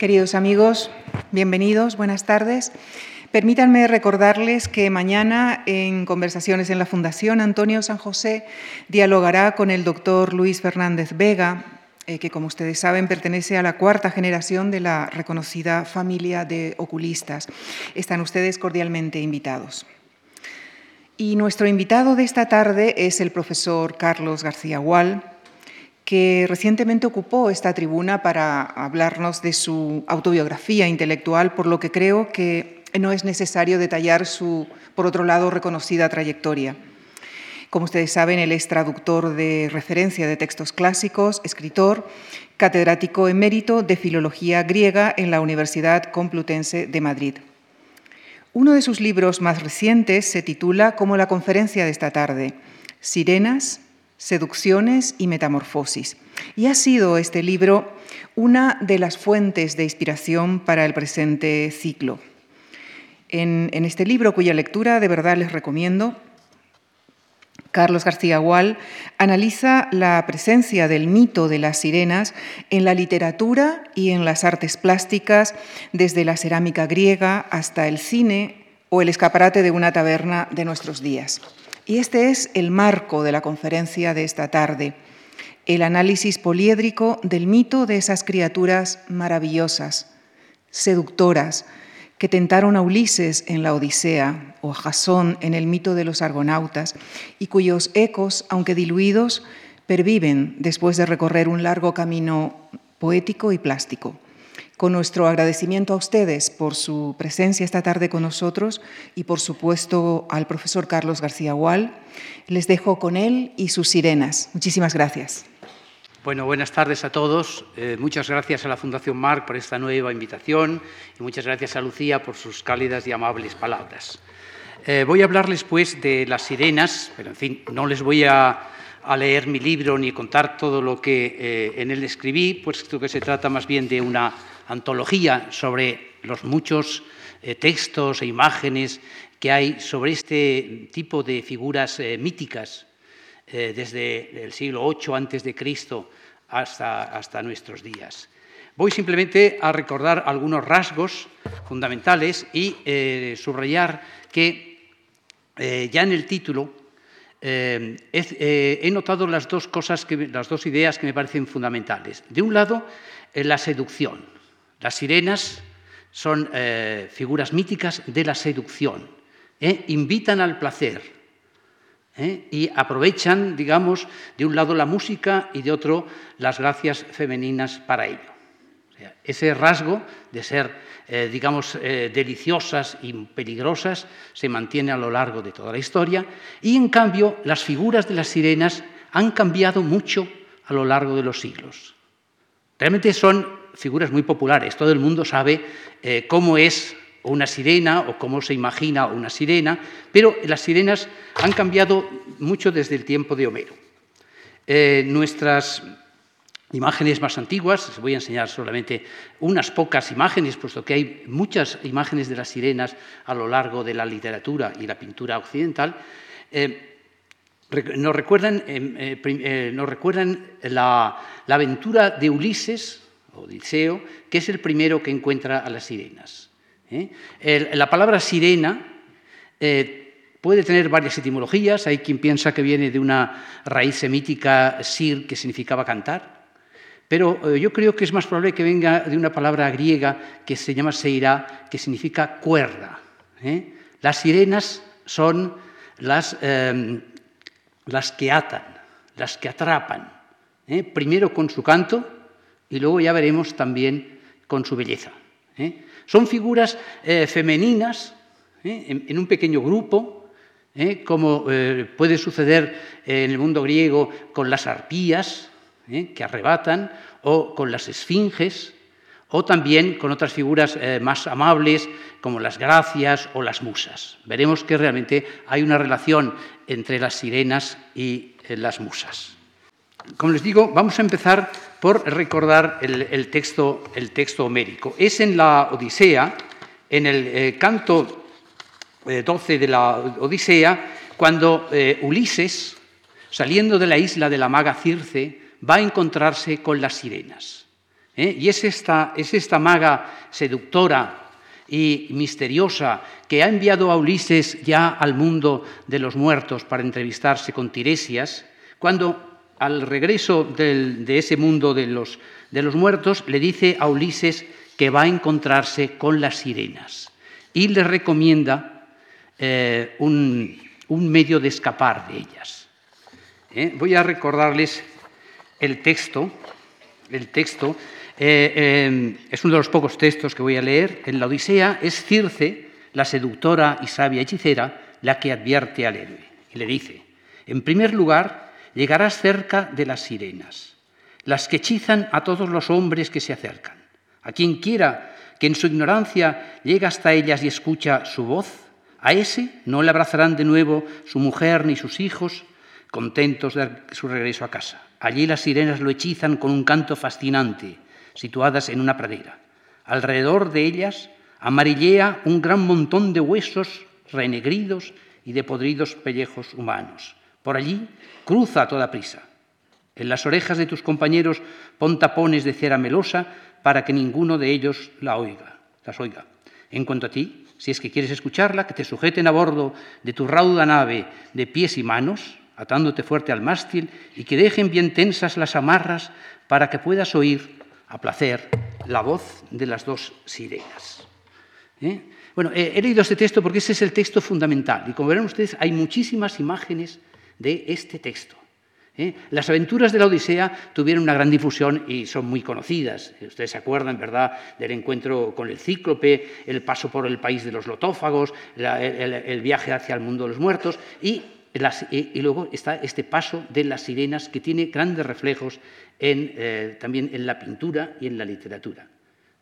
Queridos amigos, bienvenidos, buenas tardes. Permítanme recordarles que mañana en Conversaciones en la Fundación Antonio San José dialogará con el doctor Luis Fernández Vega, eh, que como ustedes saben pertenece a la cuarta generación de la reconocida familia de oculistas. Están ustedes cordialmente invitados. Y nuestro invitado de esta tarde es el profesor Carlos García Gual, que recientemente ocupó esta tribuna para hablarnos de su autobiografía intelectual, por lo que creo que no es necesario detallar su, por otro lado, reconocida trayectoria. Como ustedes saben, él es traductor de referencia de textos clásicos, escritor, catedrático emérito de Filología Griega en la Universidad Complutense de Madrid. Uno de sus libros más recientes se titula como la conferencia de esta tarde, Sirenas, Seducciones y Metamorfosis. Y ha sido este libro una de las fuentes de inspiración para el presente ciclo en, este libro, cuya lectura de verdad les recomiendo. Carlos García Gual analiza la presencia del mito de las sirenas en la literatura y en las artes plásticas, desde la cerámica griega hasta el cine o el escaparate de una taberna de nuestros días. Y este es el marco de la conferencia de esta tarde, el análisis poliédrico del mito de esas criaturas maravillosas, seductoras, que tentaron a Ulises en la Odisea o a Jasón en el mito de los argonautas y cuyos ecos, aunque diluidos, perviven después de recorrer un largo camino poético y plástico. Con nuestro agradecimiento a ustedes por su presencia esta tarde con nosotros y por supuesto al profesor Carlos García Gual, les dejo con él y sus sirenas. Muchísimas gracias. Bueno, buenas tardes a todos. Eh, muchas gracias a la Fundación Marc por esta nueva invitación y muchas gracias a Lucía por sus cálidas y amables palabras. Eh, voy a hablarles pues de las sirenas, pero en fin, no les voy a, leer mi libro ni contar todo lo que eh, en él escribí, puesto que se trata más bien de una antología sobre los muchos textos e imágenes que hay sobre este tipo de figuras míticas eh, desde el siglo VIII antes de Cristo hasta, hasta nuestros días. Voy simplemente a recordar algunos rasgos fundamentales y eh, subrayar que eh, ya en el título he, notado las dos cosas, las dos ideas que me parecen fundamentales. De un lado, la seducción. Las sirenas son figuras míticas de la seducción. Invitan al placer, ¿eh? y aprovechan, digamos, de un lado la música y de otro las gracias femeninas para ello. ese rasgo de ser, eh, digamos, eh, deliciosas y peligrosas se mantiene a lo largo de toda la historia y, en cambio, las figuras de las sirenas han cambiado mucho a lo largo de los siglos. Realmente son figuras muy populares, todo el mundo sabe cómo es una sirena o cómo se imagina una sirena, pero las sirenas han cambiado mucho desde el tiempo de Homero. Eh, nuestras imágenes más antiguas, les voy a enseñar solamente unas pocas imágenes, puesto que hay muchas imágenes de las sirenas a lo largo de la literatura y la pintura occidental, eh, nos recuerdan, eh, nos recuerdan la aventura de Ulises, Odiseo, que es el primero que encuentra a las sirenas. ¿eh? la palabra sirena eh, puede tener varias etimologías. Hay quien piensa que viene de una raíz semítica sir, que significaba cantar. Pero eh, yo creo que es más probable que venga de una palabra griega que se llama seira, que significa cuerda. Las sirenas son las, em, las que atan, las que atrapan. Primero con su canto y luego ya veremos también con su belleza. Son figuras eh, femeninas ¿eh? en, un pequeño grupo, ¿eh? como puede suceder en el mundo griego con las arpías, que arrebatan, o con las esfinges, o también con otras figuras más amables como las gracias o las musas. Veremos que realmente hay una relación entre las sirenas y las musas. Como les digo, vamos a empezar por recordar el, texto, el texto homérico. Es en la Odisea, en el eh, canto 12 eh, de la Odisea, cuando eh, Ulises, saliendo de la isla de la maga Circe, va a encontrarse con las sirenas. Y es esta, es esta maga seductora y misteriosa que ha enviado a Ulises ya al mundo de los muertos para entrevistarse con Tiresias, cuando al regreso de ese mundo de los, de los muertos le dice a Ulises que va a encontrarse con las sirenas y le recomienda eh, un, medio de escapar de ellas. ¿Eh? Voy a recordarles el texto, el texto eh, es uno de los pocos textos que voy a leer. En la Odisea es Circe, la seductora y sabia hechicera, la que advierte al héroe y le dice, en primer lugar, llegarás cerca de las sirenas, las que hechizan a todos los hombres que se acercan. A quien quiera que en su ignorancia llegue hasta ellas y escucha su voz, a ese no le abrazarán de nuevo su mujer ni sus hijos, contentos de su regreso a casa. Allí las sirenas lo hechizan con un canto fascinante situadas en una pradera. Alrededor de ellas amarillea un gran montón de huesos renegridos y de podridos pellejos humanos. Por allí cruza a toda prisa. En las orejas de tus compañeros pon tapones de cera melosa para que ninguno de ellos la oiga, las oiga. En cuanto a ti, si es que quieres escucharla, que te sujeten a bordo de tu rauda nave de pies y manos, atándote fuerte al mástil, y que dejen bien tensas las amarras para que puedas oír a placer la voz de las dos sirenas. ¿Eh? Bueno, he leído este texto porque ese es el texto fundamental y como verán ustedes hay muchísimas imágenes de este texto. ¿eh? Las aventuras de la Odisea tuvieron una gran difusión y son muy conocidas. Ustedes se acuerdan, ¿verdad?, del encuentro con el cíclope, el paso por el país de los lotófagos, el, viaje hacia el mundo de los muertos y, y luego está este paso de las sirenas que tiene grandes reflejos eh, también en la pintura y en la literatura.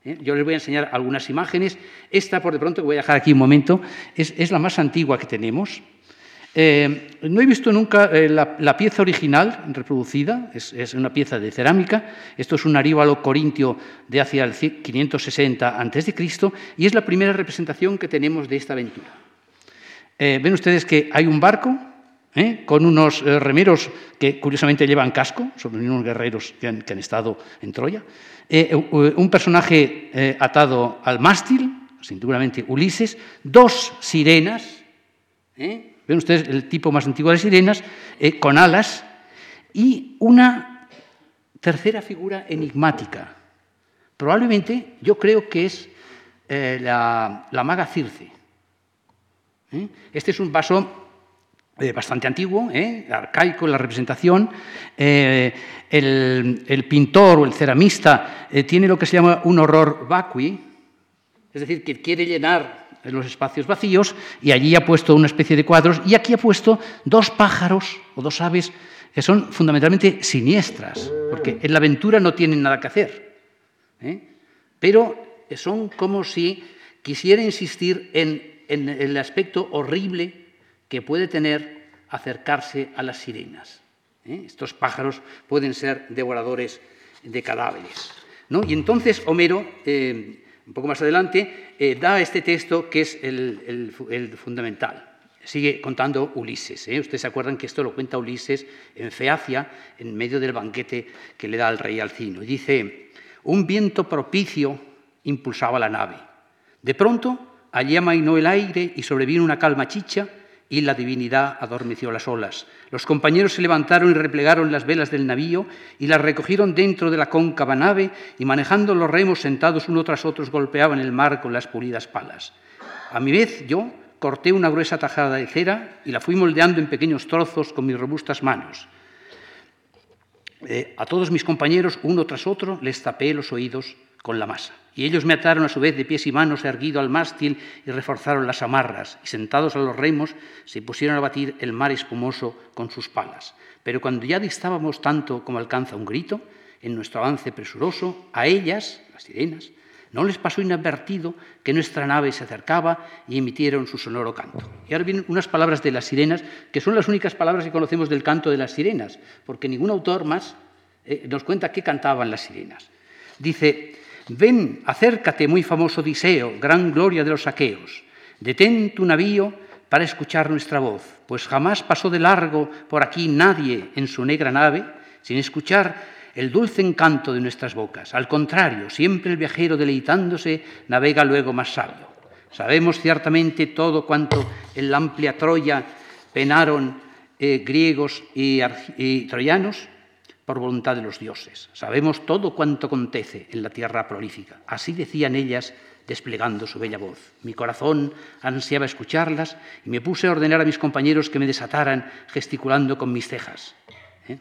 ¿eh? Yo les voy a enseñar algunas imágenes. Esta, por de pronto, que voy a dejar aquí un momento, es, la más antigua que tenemos. Eh, no he visto nunca la, pieza original reproducida, es, una pieza de cerámica. Esto es un aríbalo corintio de hacia el 560 a.C. y es la primera representación que tenemos de esta aventura. ven ustedes que hay un barco ¿eh? con unos eh, remeros que curiosamente llevan casco, son mismos guerreros que han, estado en Troya, eh, un personaje atado al mástil, seguramente Ulises, dos sirenas, ven ustedes el tipo más antiguo de sirenas, con alas, y una tercera figura enigmática. Probablemente yo creo que es la, la, maga Circe. Este es un vaso eh, bastante antiguo, ¿eh? arcaico en la representación. Eh, el, pintor o el ceramista tiene lo que se llama un horror vacui, es decir, que quiere llenar los espacios vacíos y allí ha puesto una especie de cuadros y aquí ha puesto dos pájaros o dos aves que son fundamentalmente siniestras, porque en la aventura no tienen nada que hacer, pero son como si quisiera insistir en el aspecto horrible que puede tener acercarse a las sirenas. ¿eh? Estos pájaros pueden ser devoradores de cadáveres. Y entonces Homero, eh, un poco más adelante, eh, da este texto que es el, fundamental. Sigue contando Ulises. Ustedes se acuerdan que esto lo cuenta Ulises en Feacia, en medio del banquete que le da al rey Alcino. Dice, un viento propicio impulsaba la nave. De pronto, allí amainó el aire y sobrevino una calma chicha y la divinidad adormeció las olas. Los compañeros se levantaron y replegaron las velas del navío y las recogieron dentro de la cóncava nave y manejando los remos sentados uno tras otro golpeaban el mar con las pulidas palas. A mi vez yo corté una gruesa tajada de cera y la fui moldeando en pequeños trozos con mis robustas manos. Eh, a todos mis compañeros, uno tras otro, les tapé los oídos con la masa. Y ellos me ataron a su vez de pies y manos erguido al mástil y reforzaron las amarras, y sentados a los remos se pusieron a batir el mar espumoso con sus palas. Pero cuando ya distábamos tanto como alcanza un grito, en nuestro avance presuroso, a ellas, las sirenas, no les pasó inadvertido que nuestra nave se acercaba y emitieron su sonoro canto. Y ahora vienen unas palabras de las sirenas, que son las únicas palabras que conocemos del canto de las sirenas, porque ningún autor más eh, nos cuenta qué cantaban las sirenas. Dice, Ven, acércate, muy famoso Odiseo, gran gloria de los aqueos. Detén tu navío para escuchar nuestra voz, pues jamás pasó de largo por aquí nadie en su negra nave sin escuchar el dulce encanto de nuestras bocas. Al contrario, siempre el viajero deleitándose navega luego más sabio. Sabemos ciertamente todo cuanto en la amplia Troya penaron eh, griegos y, y troyanos por voluntad de los dioses. Sabemos todo cuanto acontece en la tierra prolífica. Así decían ellas desplegando su bella voz. Mi corazón ansiaba escucharlas y me puse a ordenar a mis compañeros que me desataran gesticulando con mis cejas. ¿Eh?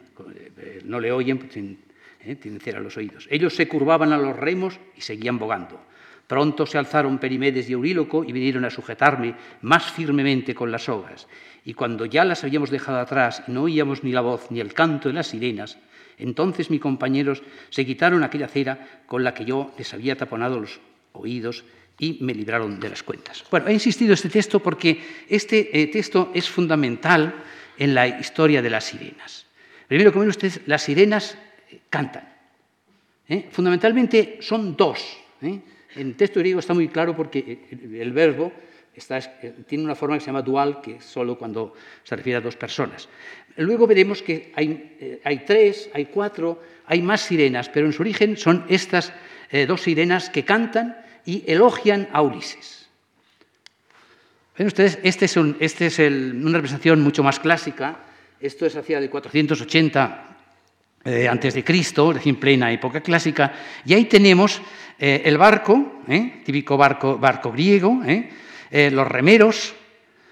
Eh, no le oyen, pues, ¿eh? tienen cera los oídos. Ellos se curvaban a los remos y seguían bogando. Pronto se alzaron Perimedes y Euríloco y vinieron a sujetarme más firmemente con las sogas. Y cuando ya las habíamos dejado atrás y no oíamos ni la voz ni el canto de las sirenas, entonces mis compañeros se quitaron aquella cera con la que yo les había taponado los oídos y me libraron de las cuentas. Bueno, he insistido en este texto porque este eh, texto es fundamental en la historia de las sirenas. Primero, como ven ustedes, las sirenas eh, cantan. ¿eh? Fundamentalmente son dos. En el texto griego está muy claro porque el verbo tiene una forma que se llama dual, que es solo cuando se refiere a dos personas. Luego veremos que hay, hay tres, hay cuatro, hay más sirenas, pero en su origen son estas dos sirenas que cantan y elogian a Ulises. Ven ustedes, este es, este una representación mucho más clásica. Esto es hacia el 480 eh, antes de Cristo, es decir, en plena época clásica. Y ahí tenemos eh, el barco, eh, típico barco, barco griego, los remeros,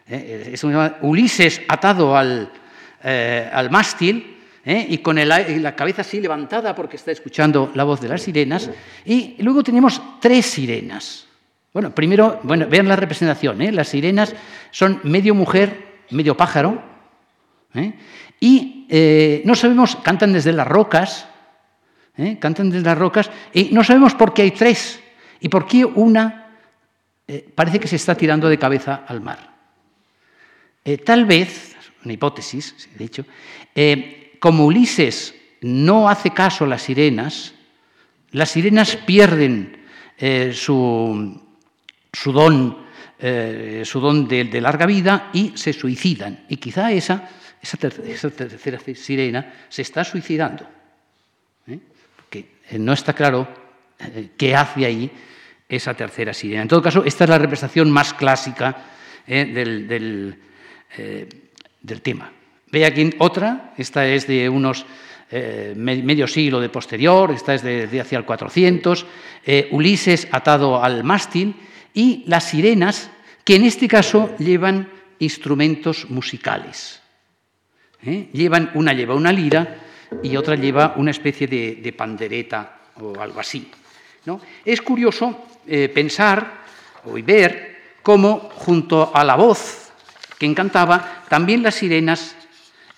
es Ulises atado al, al mástil, ¿eh? y con la cabeza así levantada porque está escuchando la voz de las sirenas. Y luego tenemos tres sirenas. Bueno, primero, bueno, vean la representación. ¿eh? Las sirenas son medio mujer, medio pájaro. ¿eh? Y no sabemos, cantan desde las rocas, cantan desde las rocas, y no sabemos por qué hay tres y por qué una parece que se está tirando de cabeza al mar. tal vez, una hipótesis, he dicho, como Ulises no hace caso a las sirenas, las sirenas pierden eh, su, don, eh, su don de, larga vida y se suicidan. Y quizá esa, esa, tercera sirena se está suicidando. ¿eh? Porque no está claro qué hace ahí esa tercera sirena. En todo caso, esta es la representación más clásica del tema. Ve aquí otra, esta es de unos eh, medio siglo de posterior, esta es de, hacia el 400, eh, Ulises atado al mástil y las sirenas, que en este caso llevan instrumentos musicales. ¿eh? Llevan, una lleva una lira y otra lleva una especie de, pandereta o algo así. ¿no? Es curioso pensar o ver cómo junto a la voz que encantaba, también las sirenas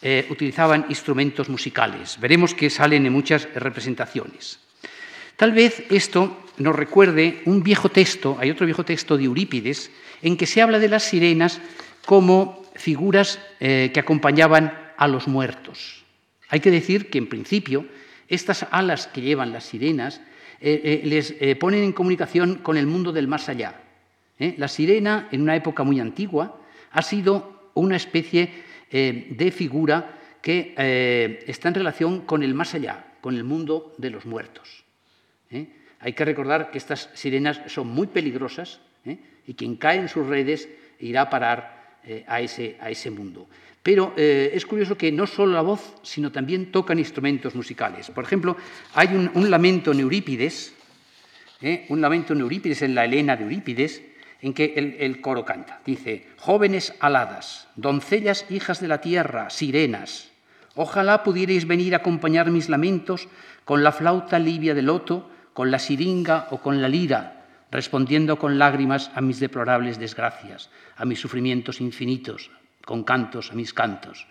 eh, utilizaban instrumentos musicales. Veremos que salen en muchas representaciones. Tal vez esto nos recuerde un viejo texto, hay otro viejo texto de Eurípides, en que se habla de las sirenas como figuras eh, que acompañaban a los muertos. Hay que decir que en principio estas alas que llevan las sirenas eh, les ponen en comunicación con el mundo del más allá. La sirena, en una época muy antigua, ha sido una especie eh, de figura que eh, está en relación con el más allá, con el mundo de los muertos. ¿eh? Hay que recordar que estas sirenas son muy peligrosas y quien cae en sus redes irá a parar a, ese, a, ese, mundo. Pero es curioso que no solo la voz, sino también tocan instrumentos musicales. Por ejemplo, hay un, un lamento en Eurípides, un lamento en Eurípides, en la Helena de Eurípides, en que el, coro canta. Dice, jóvenes aladas, doncellas hijas de la tierra, sirenas, ojalá pudierais venir a acompañar mis lamentos con la flauta libia de loto, con la siringa o con la lira, respondiendo con lágrimas a mis deplorables desgracias, a mis sufrimientos infinitos, con cantos a mis cantos.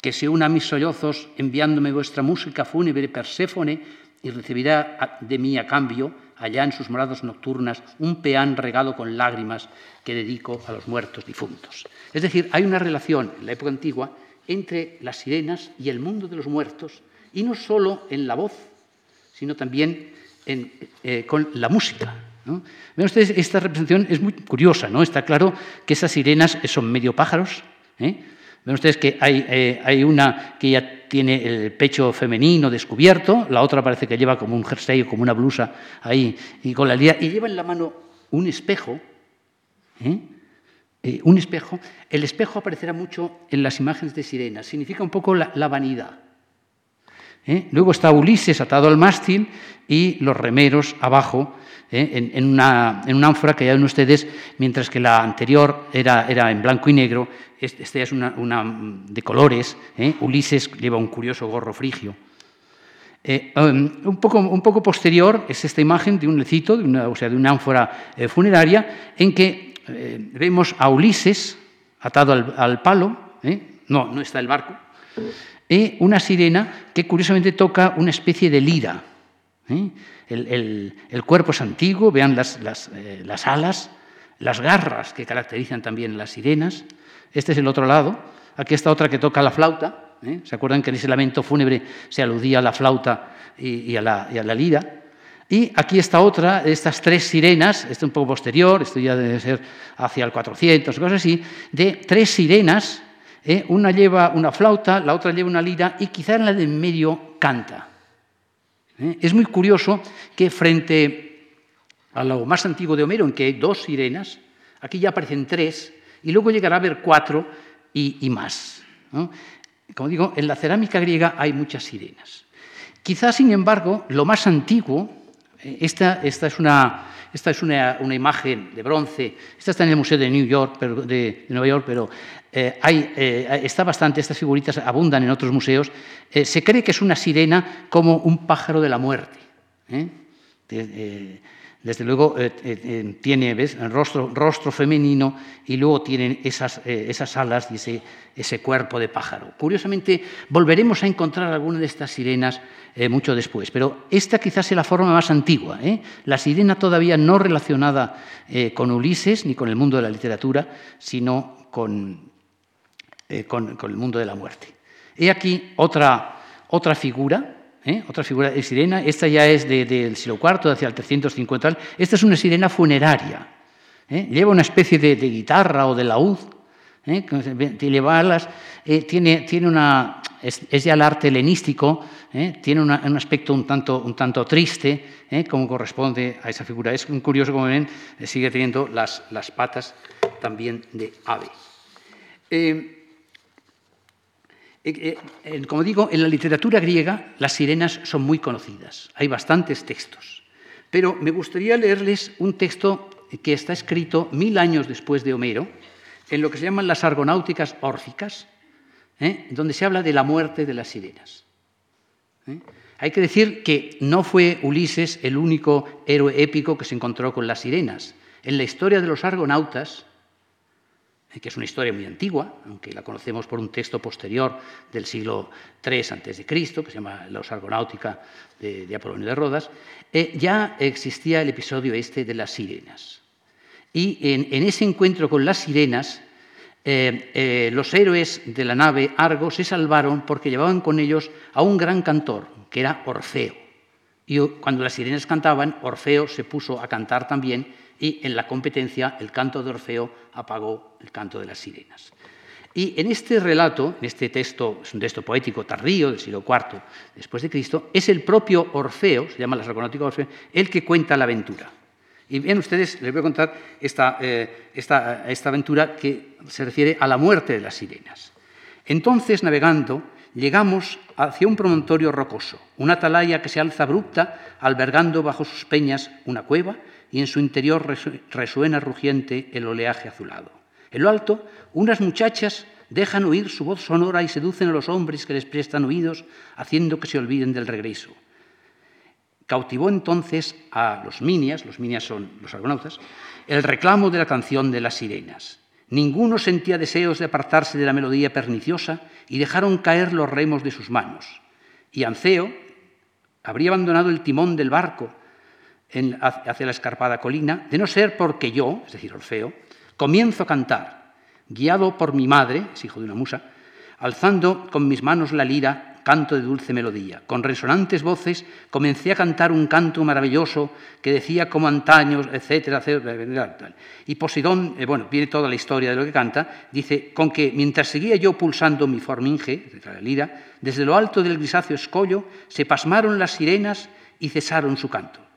Que se una a mis sollozos enviándome vuestra música fúnebre Perséfone y recibirá de mí a cambio allá en sus moradas nocturnas, un peán regado con lágrimas que dedico a los muertos difuntos. Es decir, hay una relación en la época antigua entre las sirenas y el mundo de los muertos, y no solo en la voz, sino también eh, con la música. Ven ustedes, esta representación es muy curiosa, ¿no? Está claro que esas sirenas son medio pájaros, ¿eh? Ven ustedes que hay, eh, hay, una que ya tiene el pecho femenino descubierto, la otra parece que lleva como un jersey o como una blusa ahí y con la lía, y lleva en la mano un espejo, ¿eh? Eh, un espejo. El espejo aparecerá mucho en las imágenes de sirenas, significa un poco la, vanidad. Luego está Ulises atado al mástil y los remeros abajo ¿eh? en, una, en, ánfora que ya ven ustedes, mientras que la anterior era, era en blanco y negro, esta es una, de colores, ¿eh? Ulises lleva un curioso gorro frigio. Eh, um, un, poco, un, poco, posterior es esta imagen de un lecito, de una, o sea, de una ánfora funeraria, en que vemos a Ulises atado al, palo, no, no está el barco, y una sirena que curiosamente toca una especie de lira. El, cuerpo es antiguo, vean eh, las, alas, las garras que caracterizan también las sirenas. Este es el otro lado. Aquí está otra que toca la flauta. ¿eh? ¿Se acuerdan que en ese lamento fúnebre se aludía a la flauta y, a, la, lira? Y aquí está otra, estas tres sirenas, este un poco posterior, esto ya debe ser hacia el 400, cosas así, de tres sirenas. ¿eh? Una lleva una flauta, la otra lleva una lira y quizá en la de en medio canta. ¿Eh? Es muy curioso que frente a lo más antiguo de Homero, en que hay dos sirenas, aquí ya aparecen tres, y luego llegará a haber cuatro y, más. Como digo, en la cerámica griega hay muchas sirenas. Quizás, sin embargo, lo más antiguo, eh, esta, es una, imagen de bronce, esta está en el Museo de, New York, de, Nueva York, pero eh, hay, eh, está bastante, estas figuritas abundan en otros museos. Eh, se cree que es una sirena como un pájaro de la muerte. desde luego tiene. Rostro, rostro, femenino y luego tienen esas, esas alas y ese, ese, cuerpo de pájaro. Curiosamente, volveremos a encontrar alguna de estas sirenas mucho después, pero esta quizás sea la forma más antigua. La sirena todavía no relacionada con Ulises ni con el mundo de la literatura, sino con, eh, con, el mundo de la muerte. He aquí otra, otra figura, ¿eh? otra figura de sirena, esta ya es del siglo IV, hacia el 350, esta es una sirena funeraria, ¿eh? lleva una especie de, guitarra o de laúd, lleva alas, tiene, tiene una, es, ya el arte helenístico, tiene un aspecto un tanto, un tanto triste, como corresponde a esa figura. Es curioso, como ven, sigue teniendo las, las patas también de ave. Eh, eh, como digo, en la literatura griega las sirenas son muy conocidas, hay bastantes textos, pero me gustaría leerles un texto que está escrito mil años después de Homero, en lo que se llaman las argonáuticas órficas, ¿eh? donde se habla de la muerte de las sirenas. Hay que decir que no fue Ulises el único héroe épico que se encontró con las sirenas. En la historia de los argonautas, que es una historia muy antigua, aunque la conocemos por un texto posterior del siglo III a.C., que se llama Los Argonáutica de, Apolonio de Rodas, eh, ya existía el episodio este de las sirenas. Y en, ese encuentro con las sirenas, eh, eh, los héroes de la nave Argo se salvaron porque llevaban con ellos a un gran cantor, que era Orfeo. Y cuando las sirenas cantaban, Orfeo se puso a cantar también y en la competencia el canto de Orfeo apagó el canto de las sirenas. Y en este relato, en este texto, es un texto poético tardío del siglo IV después de Cristo, es el propio Orfeo, se llama la Sarconáutica Orfeo, el que cuenta la aventura. Y bien, ustedes les voy a contar esta, eh, esta, esta aventura que se refiere a la muerte de las sirenas. Entonces, navegando, llegamos hacia un promontorio rocoso, una atalaya que se alza abrupta, albergando bajo sus peñas una cueva y en su interior resuena rugiente el oleaje azulado. En lo alto, unas muchachas dejan oír su voz sonora y seducen a los hombres que les prestan oídos, haciendo que se olviden del regreso. Cautivó entonces a los minias, los minias son los argonautas, el reclamo de la canción de las sirenas. Ninguno sentía deseos de apartarse de la melodía perniciosa y dejaron caer los remos de sus manos. Y Anceo habría abandonado el timón del barco hacia la escarpada colina, de no ser porque yo, es decir, Orfeo, comienzo a cantar, guiado por mi madre, es hijo de una musa, alzando con mis manos la lira, canto de dulce melodía. Con resonantes voces comencé a cantar un canto maravilloso que decía como antaños, etcétera, etcétera. Y Posidón, eh, bueno, viene toda la historia de lo que canta, dice, con que mientras seguía yo pulsando mi forminge, la lira, desde lo alto del grisáceo escollo se pasmaron las sirenas y cesaron su canto.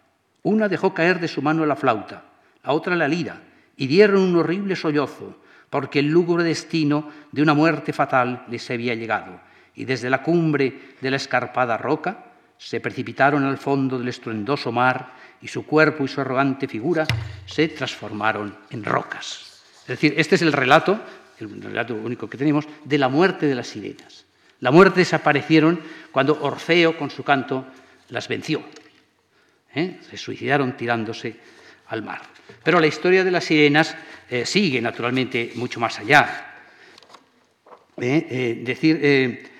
Una dejó caer de su mano la flauta, la otra la lira, y dieron un horrible sollozo, porque el lúgubre destino de una muerte fatal les había llegado y desde la cumbre de la escarpada roca se precipitaron al fondo del estruendoso mar y su cuerpo y su arrogante figura se transformaron en rocas. Es decir, este es el relato, el relato único que tenemos, de la muerte de las sirenas. La muerte desaparecieron cuando Orfeo con su canto las venció. ¿Eh? Se suicidaron tirándose al mar. Pero la historia de las sirenas eh, sigue naturalmente mucho más allá. ¿Eh? decir,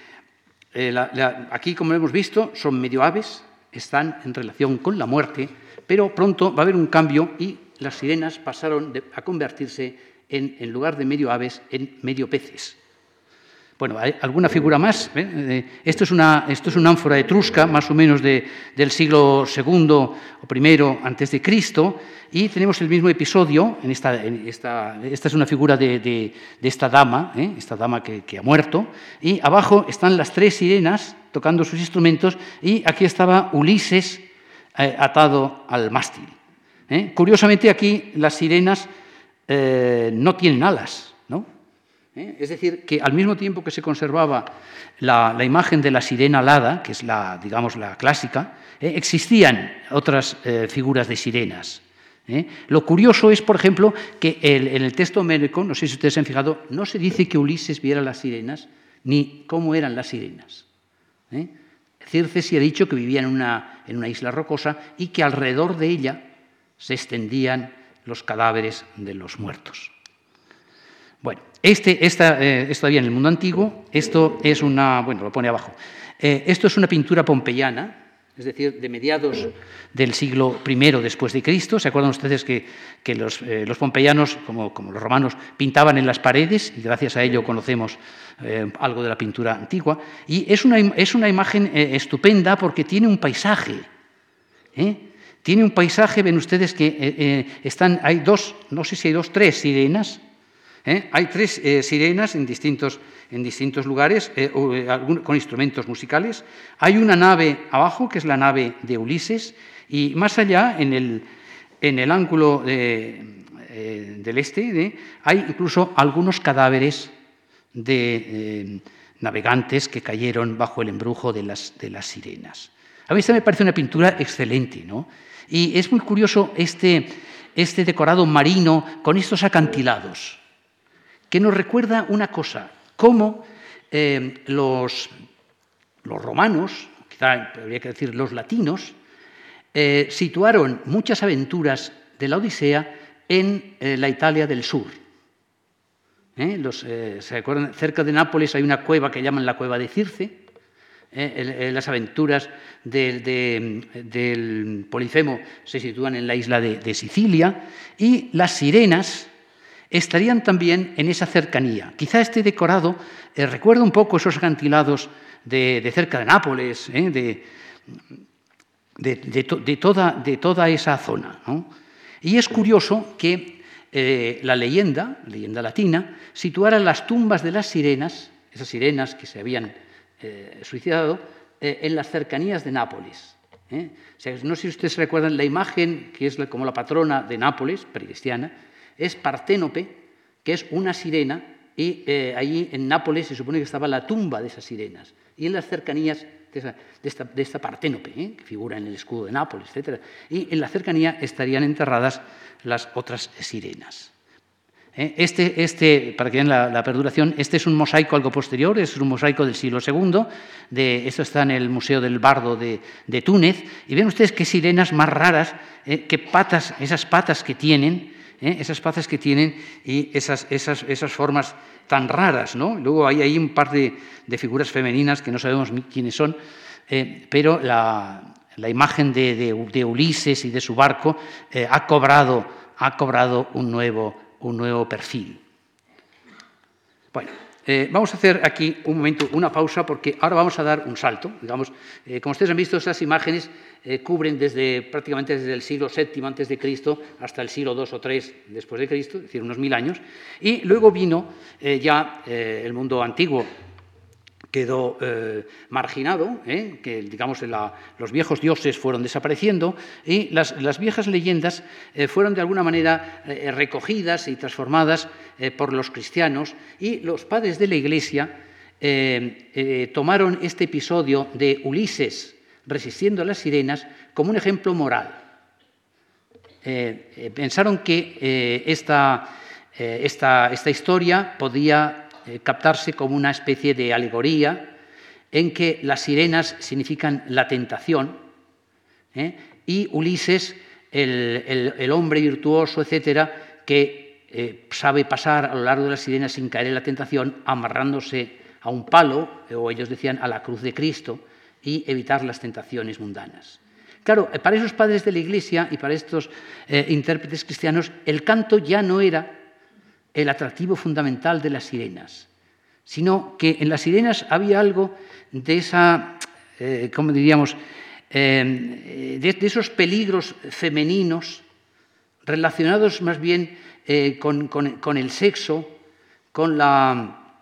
aquí, como hemos visto, son medio aves, están en relación con la muerte, pero pronto va a haber un cambio y las sirenas pasaron a convertirse en, en lugar de medio aves, en medio peces. Bueno, ¿hay alguna figura más? ¿Eh? Eh, esto, es una, esto es una ánfora etrusca, más o menos del siglo II o I antes de Cristo, y tenemos el mismo episodio. En esta, esta, esta es una figura de, esta dama, ¿eh? esta dama que, ha muerto, y abajo están las tres sirenas tocando sus instrumentos, y aquí estaba Ulises atado al mástil. Curiosamente, aquí las sirenas no tienen alas. ¿Eh? Es decir, que al mismo tiempo que se conservaba la, imagen de la sirena alada, que es la, digamos, la clásica, ¿eh? existían otras eh, figuras de sirenas. Lo curioso es, por ejemplo, que en el texto médico, no sé si ustedes se han fijado, no se dice que Ulises viera las sirenas, ni cómo eran las sirenas. Circe sí ha dicho que vivía en una, en una isla rocosa y que alrededor de ella se extendían los cadáveres de los muertos. Bueno, este, esta, eh, esto había en el mundo antiguo, esto es una, bueno, lo pone abajo, eh, esto es una pintura pompeyana, es decir, de mediados del siglo I después de Cristo. ¿Se acuerdan ustedes que, los, eh, los, pompeyanos, como, como, los romanos, pintaban en las paredes y gracias a ello conocemos algo de la pintura antigua? Y es una, es una imagen estupenda porque tiene un paisaje. Tiene un paisaje, ven ustedes que están, hay dos, no sé si hay dos, tres sirenas ¿eh? Hay tres eh, sirenas en distintos, en distintos lugares eh, con instrumentos musicales. Hay una nave abajo, que es la nave de Ulises, y más allá, en el, en el ángulo del este, hay incluso algunos cadáveres de navegantes que cayeron bajo el embrujo de las, de las sirenas. A mí esta me parece una pintura excelente, ¿no? Y es muy curioso este, este decorado marino con estos acantilados que nos recuerda una cosa, cómo eh, los, los, romanos, quizá habría que decir los latinos, eh, situaron muchas aventuras de la Odisea en eh, la Italia del sur. ¿Se acuerdan? Cerca de Nápoles hay una cueva que llaman la cueva de Circe. las aventuras del, del, Polifemo se sitúan en la isla de Sicilia y las sirenas, estarían también en esa cercanía. Quizá este decorado eh, recuerda un poco esos acantilados de, cerca de Nápoles, eh, de, toda, esa zona. Y es curioso que eh, la leyenda, leyenda latina, situara las tumbas de las sirenas, esas sirenas que se habían suicidado, en las cercanías de Nápoles. no sé si ustedes recuerdan la imagen que es como la patrona de Nápoles, precristiana, es Parténope, que es una sirena, y eh, allí en Nápoles se supone que estaba la tumba de esas sirenas. Y en las cercanías de, esta, Parténope, ¿eh? que figura en el escudo de Nápoles, etc. Y en la cercanía estarían enterradas las otras sirenas. ¿eh? Este, este, para que vean la, perduración, este es un mosaico algo posterior, es un mosaico del siglo II, de, esto está en el Museo del Bardo de, de Túnez, y ven ustedes qué sirenas más raras, qué patas, esas patas que tienen, ¿eh? esas paces que tienen y esas, esas, esas formas tan raras. ¿no? Luego hay ahí un par de, figuras femeninas que no sabemos quiénes son, eh, pero la, la imagen de, de, Ulises y de su barco eh, ha cobrado, ha cobrado un, nuevo, un nuevo perfil. Bueno, eh, vamos a hacer aquí un momento, una pausa, porque ahora vamos a dar un salto. Digamos, eh, como ustedes han visto, estas imágenes eh, cubren desde, prácticamente desde el siglo VII antes de Cristo hasta el siglo II o III después de Cristo, es decir, unos mil años. Y luego vino ya el mundo antiguo, quedó eh, marginado, ¿eh? que digamos los viejos dioses fueron desapareciendo y las, viejas leyendas eh, fueron de alguna manera recogidas y transformadas por los cristianos y los padres de la Iglesia tomaron este episodio de Ulises resistiendo a las sirenas como un ejemplo moral. pensaron que esta, esta, esta historia podía captarse como una especie de alegoría en que las sirenas significan la tentación ¿eh? y Ulises, el, hombre virtuoso, etcétera, que eh, sabe pasar a lo largo de las sirenas sin caer en la tentación, amarrándose a un palo, o ellos decían a la cruz de Cristo, y evitar las tentaciones mundanas. Claro, para esos padres de la Iglesia y para estos intérpretes cristianos, el canto ya no era el atractivo fundamental de las sirenas, sino que en las sirenas había algo de esa, eh, ¿cómo diríamos?, eh, de, esos peligros femeninos relacionados más bien eh, con, el sexo, con la,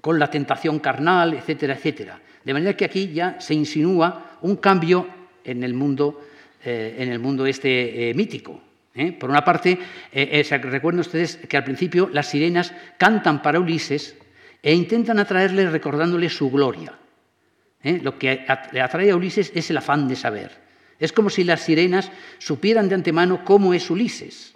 con la tentación carnal, etcétera, etcétera. De manera que aquí ya se insinúa un cambio en el mundo, en el mundo este mítico. ¿Eh? Por una parte, eh, eh recuerden ustedes que al principio las sirenas cantan para Ulises e intentan atraerle recordándole su gloria. Lo que le atrae a Ulises es el afán de saber. Es como si las sirenas supieran de antemano cómo es Ulises,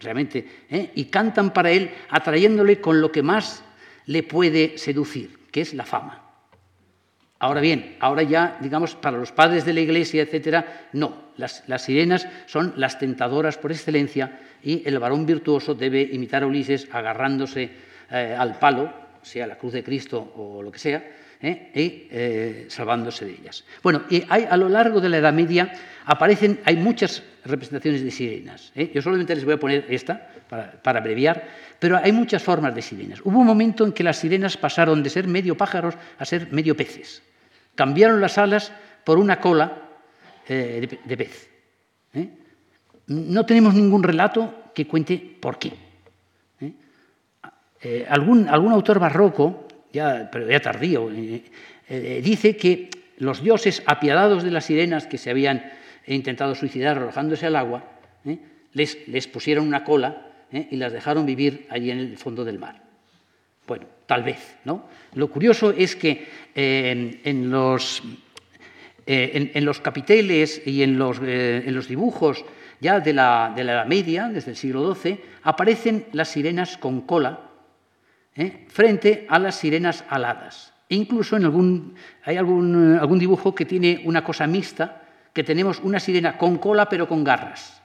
realmente, y cantan para él atrayéndole con lo que más le puede seducir, que es la fama. Ahora bien, ahora ya, digamos, para los padres de la iglesia, etcétera, no. Las, sirenas son las tentadoras por excelencia y el varón virtuoso debe imitar a Ulises agarrándose eh, al palo, sea la cruz de Cristo o lo que sea, ¿eh? y eh, salvándose de ellas. Bueno, y hay, a lo largo de la Edad Media aparecen, hay muchas representaciones de sirenas. Yo solamente les voy a poner esta para, para, abreviar, pero hay muchas formas de sirenas. Hubo un momento en que las sirenas pasaron de ser medio pájaros a ser medio peces. Cambiaron las alas por una cola eh, de, pez. ¿eh? No tenemos ningún relato que cuente por qué. ¿eh? Algún, algún, autor barroco, ya, pero ya tardío, dice que los dioses apiadados de las sirenas que se habían intentado suicidar arrojándose al agua, les, pusieron una cola y las dejaron vivir allí en el fondo del mar. Bueno, tal vez, ¿no? Lo curioso es que eh, en, los, eh, en, los, capiteles y en los, eh, en los dibujos ya de la, de la, Edad Media, desde el siglo XII, aparecen las sirenas con cola frente a las sirenas aladas. E incluso en algún, hay algún, algún dibujo que tiene una cosa mixta, que tenemos una sirena con cola pero con garras.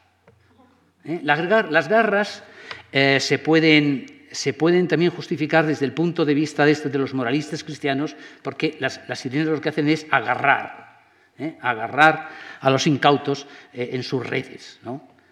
Las, las, garras se pueden se pueden también justificar desde el punto de vista de, este, de los moralistas cristianos, porque las, sirenas lo que hacen es agarrar, ¿eh? agarrar a los incautos eh, en sus redes.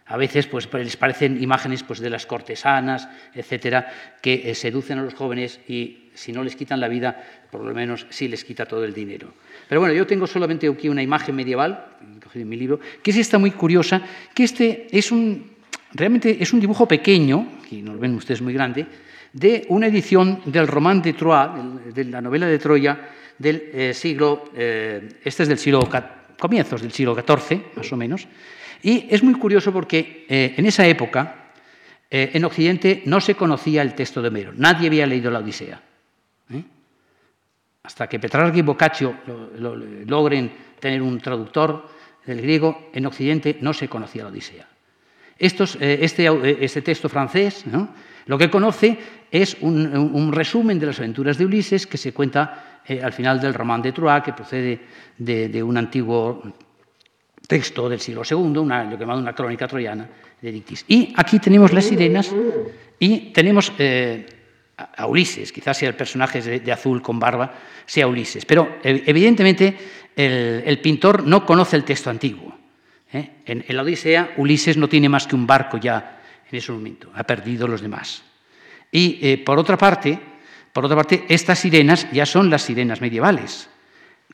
A veces pues, les parecen imágenes pues, de las cortesanas, etcétera, que eh, seducen a los jóvenes y si no les quitan la vida, por lo menos sí les quita todo el dinero. Pero bueno, yo tengo solamente aquí una imagen medieval, en mi libro, que es esta muy curiosa, que este es un, realmente es un dibujo pequeño, aquí nos ven ustedes muy grande, de una edición del Román de Troyes, de la novela de Troya del eh, siglo, eh, este es del siglo, comienzos del siglo XIV, más o menos, y es muy curioso porque eh, en esa época en Occidente no se conocía el texto de Homero, nadie había leído la Odisea. Hasta que Petrarca y Boccaccio logren tener un traductor del griego, en Occidente no se conocía la Odisea. Eh, este, eh, este, texto francés lo que conoce es un, resumen de las aventuras de Ulises que se cuenta eh, al final del Román de Troyes, que procede de, un antiguo texto del siglo II, una, llamado una crónica troyana de Dictis. Y aquí tenemos las sirenas y tenemos a Ulises, quizás sea el personaje de, azul con barba, sea Ulises. Pero evidentemente el pintor no conoce el texto antiguo. ¿eh? En, la Odisea, Ulises no tiene más que un barco ya en ese momento, ha perdido los demás. Y eh, por otra parte, Por otra parte, estas sirenas ya son las sirenas medievales,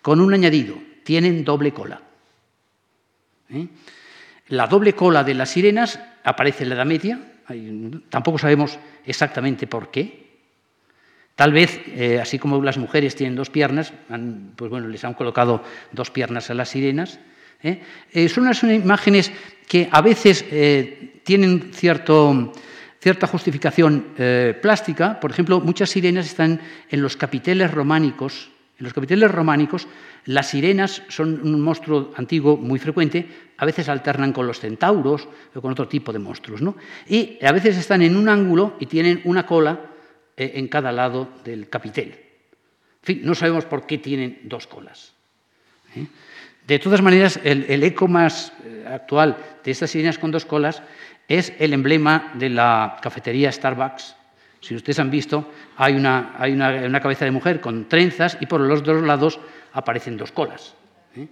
con un añadido, tienen doble cola. ¿Eh? La doble cola de las sirenas aparece en la Edad Media, tampoco sabemos exactamente por qué. Tal vez, eh, así como las mujeres tienen dos piernas, pues bueno, les han colocado dos piernas a las sirenas. ¿eh? son unas imágenes que a veces tienen cierto, cierta justificación plástica. Por ejemplo, muchas sirenas están en los capiteles románicos. En los capiteles románicos las sirenas son un monstruo antiguo muy frecuente, a veces alternan con los centauros o con otro tipo de monstruos, ¿no? Y a veces están en un ángulo y tienen una cola eh, en cada lado del capitel. En fin, no sabemos por qué tienen dos colas. ¿eh? De todas maneras, el, eco más eh, actual de estas sirenas con dos colas es el emblema de la cafetería Starbucks. Si ustedes han visto, hay una, hay una cabeza de mujer con trenzas y por los dos lados aparecen dos colas. ¿eh?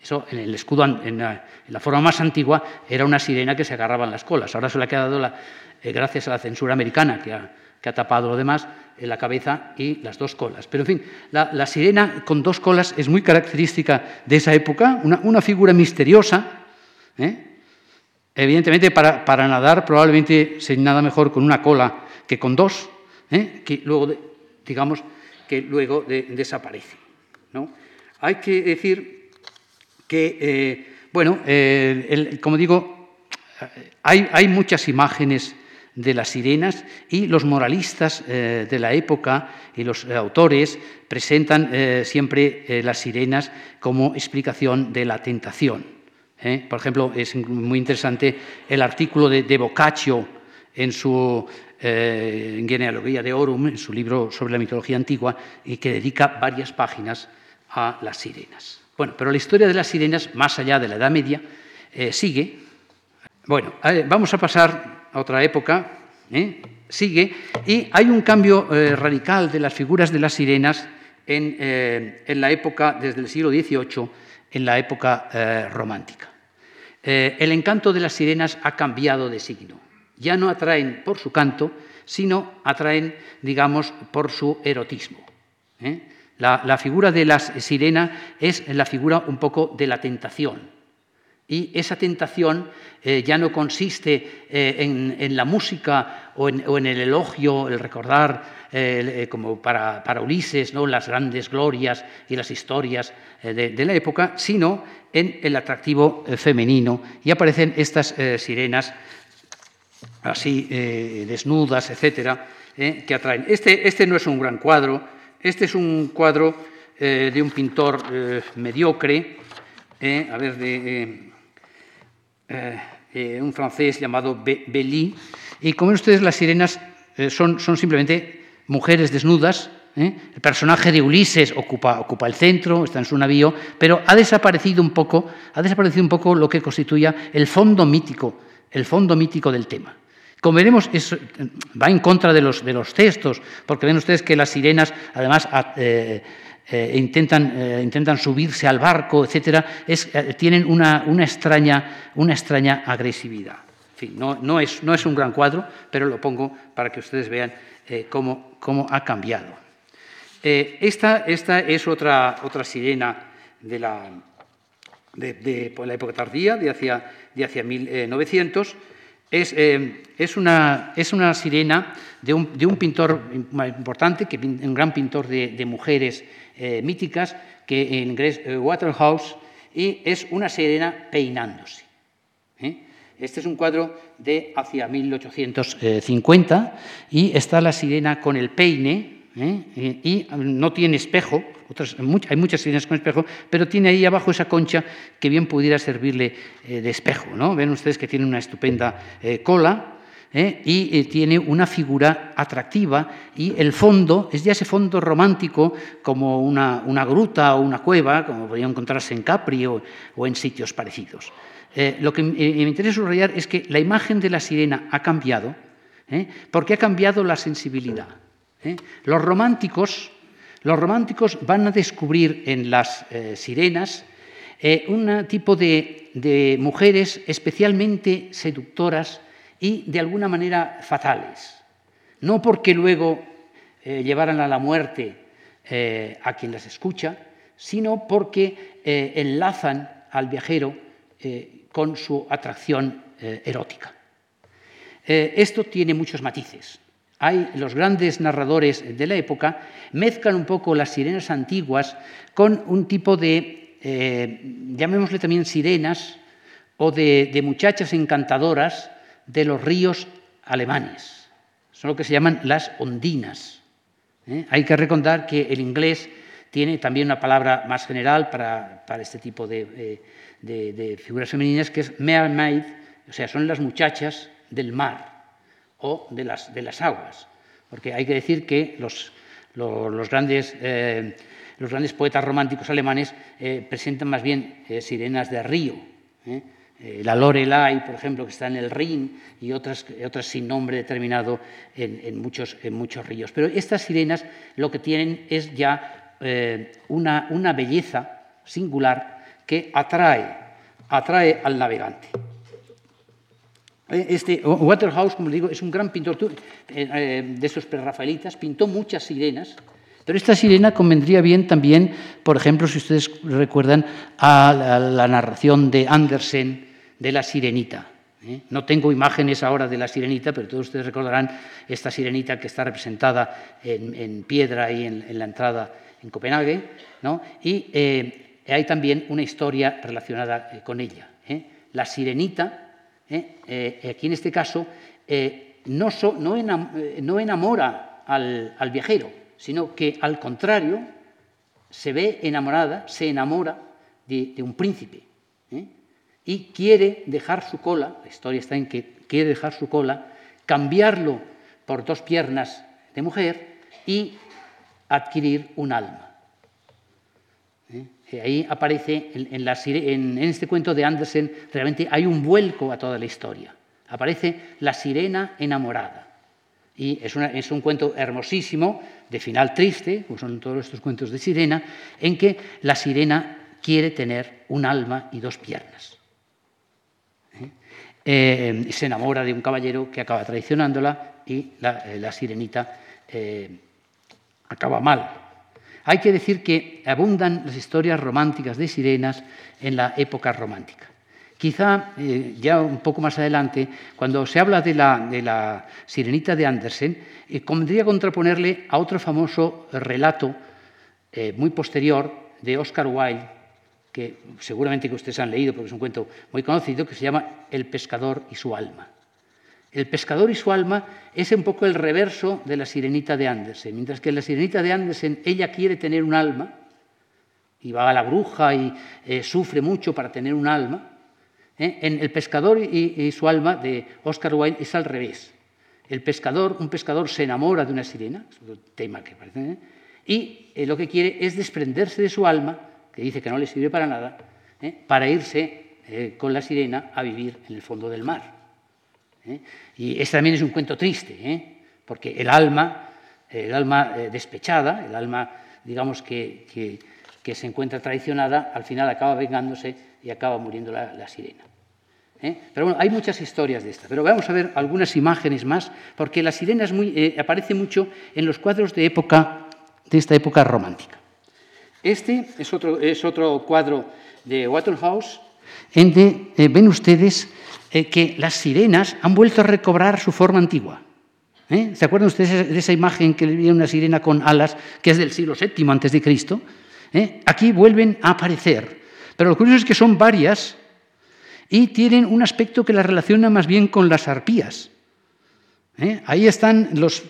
Eso en el escudo, en la, forma más antigua, era una sirena que se agarraba en las colas. Ahora se le ha quedado, la, eh, gracias a la censura americana, que ha, tapado lo demás, en la cabeza y las dos colas. Pero, en fin, la, sirena con dos colas es muy característica de esa época, una, figura misteriosa. ¿eh? Evidentemente, para, nadar probablemente se nada mejor con una cola que con dos, que luego, digamos, que luego desaparece. ¿no? Hay que decir que, eh, bueno, eh, como digo, hay, muchas imágenes de las sirenas y los moralistas eh, de la época y los autores presentan siempre las sirenas como explicación de la tentación. Por ejemplo, es muy interesante el artículo de, de Boccaccio en su Genealogía de Orum, en su libro sobre la mitología antigua, y que dedica varias páginas a las sirenas. Bueno, pero la historia de las sirenas, más allá de la Edad Media, eh, sigue. Bueno, vamos a pasar a otra época, ¿eh? sigue, y hay un cambio eh, radical de las figuras de las sirenas en, en, la época, desde el siglo XVIII, en la época romántica. El encanto de las sirenas ha cambiado de signo. Ya no atraen por su canto, sino atraen, digamos, por su erotismo. La, figura de la sirena es la figura un poco de la tentación. Y esa tentación eh, ya no consiste eh, en, la música o en, el elogio, el recordar, eh, como para, Ulises, ¿no? las grandes glorias y las historias de, la época, sino en el atractivo femenino. Y aparecen estas sirenas así desnudas, etcétera, que atraen. Este, este no es un gran cuadro, este es un cuadro de un pintor mediocre, a ver, de un francés llamado Belly. Y como ven ustedes, las sirenas son, son, simplemente mujeres desnudas. El personaje de Ulises ocupa, ocupa, el centro, está en su navío, pero ha desaparecido un poco, ha desaparecido un poco lo que constituía el fondo mítico, el fondo mítico del tema. Como veremos, va en contra de los, de los, textos, porque ven ustedes que las sirenas, además, eh, eh, intentan, eh, intentan, subirse al barco, etc., tienen una, extraña, una, extraña, agresividad. No, no, es, no, es, un gran cuadro, pero lo pongo para que ustedes vean cómo, cómo, ha cambiado. Esta, esta, es otra, otra sirena de la, de, la época tardía, de hacia, de hacia 1900 eh, es, una, sirena de un, de un, pintor importante, que, un gran pintor de, mujeres eh, míticas, que en eh, Waterhouse, y es una sirena peinándose. Este es un cuadro de hacia 1850 y está la sirena con el peine y no tiene espejo, hay muchas sirenas con espejo, pero tiene ahí abajo esa concha que bien pudiera servirle eh, de espejo. ¿no? Ven ustedes que tiene una estupenda eh, cola ¿eh? y tiene una figura atractiva y el fondo es ya ese fondo romántico como una, gruta o una cueva, como podría encontrarse en Capri o, en sitios parecidos. lo que me interesa subrayar es que la imagen de la sirena ha cambiado porque ha cambiado la sensibilidad. Los románticos los románticos van a descubrir en las eh, sirenas eh, un tipo de, mujeres especialmente seductoras y de alguna manera fatales. No porque luego llevaran a la muerte a quien las escucha, sino porque enlazan al viajero con su atracción erótica. esto tiene muchos matices hay los grandes narradores de la época mezclan un poco las sirenas antiguas con un tipo de, eh, llamémosle también sirenas, o de, muchachas encantadoras de los ríos alemanes. Son lo que se llaman las ondinas. ¿eh? Hay que recordar que el inglés tiene también una palabra más general para, este tipo de, de, figuras femeninas, que es mermaid, o sea, son las muchachas del mar o de las, de las aguas. Porque hay que decir que los, los, grandes, eh, los grandes, poetas románticos alemanes eh, presentan más bien eh, sirenas de río. la Lorelei, por ejemplo, que está en el Rin, y otras, otras sin nombre determinado en, muchos, en muchos ríos. Pero estas sirenas lo que tienen es ya una, una belleza singular que atrae, atrae al navegante. Eh, este Waterhouse, como digo, es un gran pintor eh, eh, de esos prerrafaelitas, pintó muchas sirenas, pero esta sirena convendría bien también, por ejemplo, si ustedes recuerdan, a la, narración de Andersen de la sirenita. No tengo imágenes ahora de la sirenita, pero todos ustedes recordarán esta sirenita que está representada en, piedra y en, la entrada en Copenhague, y hay también una historia relacionada con ella. La sirenita ¿eh? Eh, aquí en este caso, eh, no, no, enamora al, viajero, sino que al contrario se ve enamorada, se enamora de, un príncipe y quiere dejar su cola, la historia está en que quiere dejar su cola, cambiarlo por dos piernas de mujer y adquirir un alma. Ahí aparece, en, este cuento de Andersen, realmente hay un vuelco a toda la historia. Aparece la sirena enamorada. Y es, un cuento hermosísimo, de final triste, como son todos estos cuentos de sirena, en que la sirena quiere tener un alma y dos piernas. ¿Eh? Eh, se enamora de un caballero que acaba traicionándola y la, eh, sirenita acaba mal, hay que decir que abundan las historias románticas de sirenas en la época romántica. Quizá eh, ya un poco más adelante, cuando se habla de la, sirenita de Andersen, eh, convendría contraponerle a otro famoso relato eh, muy posterior de Oscar Wilde, que seguramente que ustedes han leído porque es un cuento muy conocido, que se llama El pescador y su alma. El pescador y su alma es un poco el reverso de la sirenita de Andersen. Mientras que la sirenita de Andersen, ella quiere tener un alma, y va a la bruja y eh, sufre mucho para tener un alma. ¿eh? En El pescador y, su alma de Oscar Wilde es al revés. El pescador, un pescador se enamora de una sirena, es un tema que parece, ¿eh? y lo que quiere es desprenderse de su alma, que dice que no le sirve para nada, para irse con la sirena a vivir en el fondo del mar. ¿Eh? Y este también es un cuento triste, ¿eh? porque el alma, el alma eh, despechada, el alma, digamos, que, que, se encuentra traicionada, al final acaba vengándose y acaba muriendo la, sirena. Pero bueno, hay muchas historias de esta, pero vamos a ver algunas imágenes más, porque la sirena aparece mucho en los cuadros de, época, de esta época romántica. Este es otro, es otro cuadro de Waterhouse, en donde ven ustedes eh, que las sirenas han vuelto a recobrar su forma antigua. ¿Eh? ¿Se acuerdan ustedes de esa imagen que le una sirena con alas, que es del siglo VII antes de Cristo? ¿Eh? Aquí vuelven a aparecer. Pero lo curioso es que son varias y tienen un aspecto que las relaciona más bien con las arpías. Ahí están los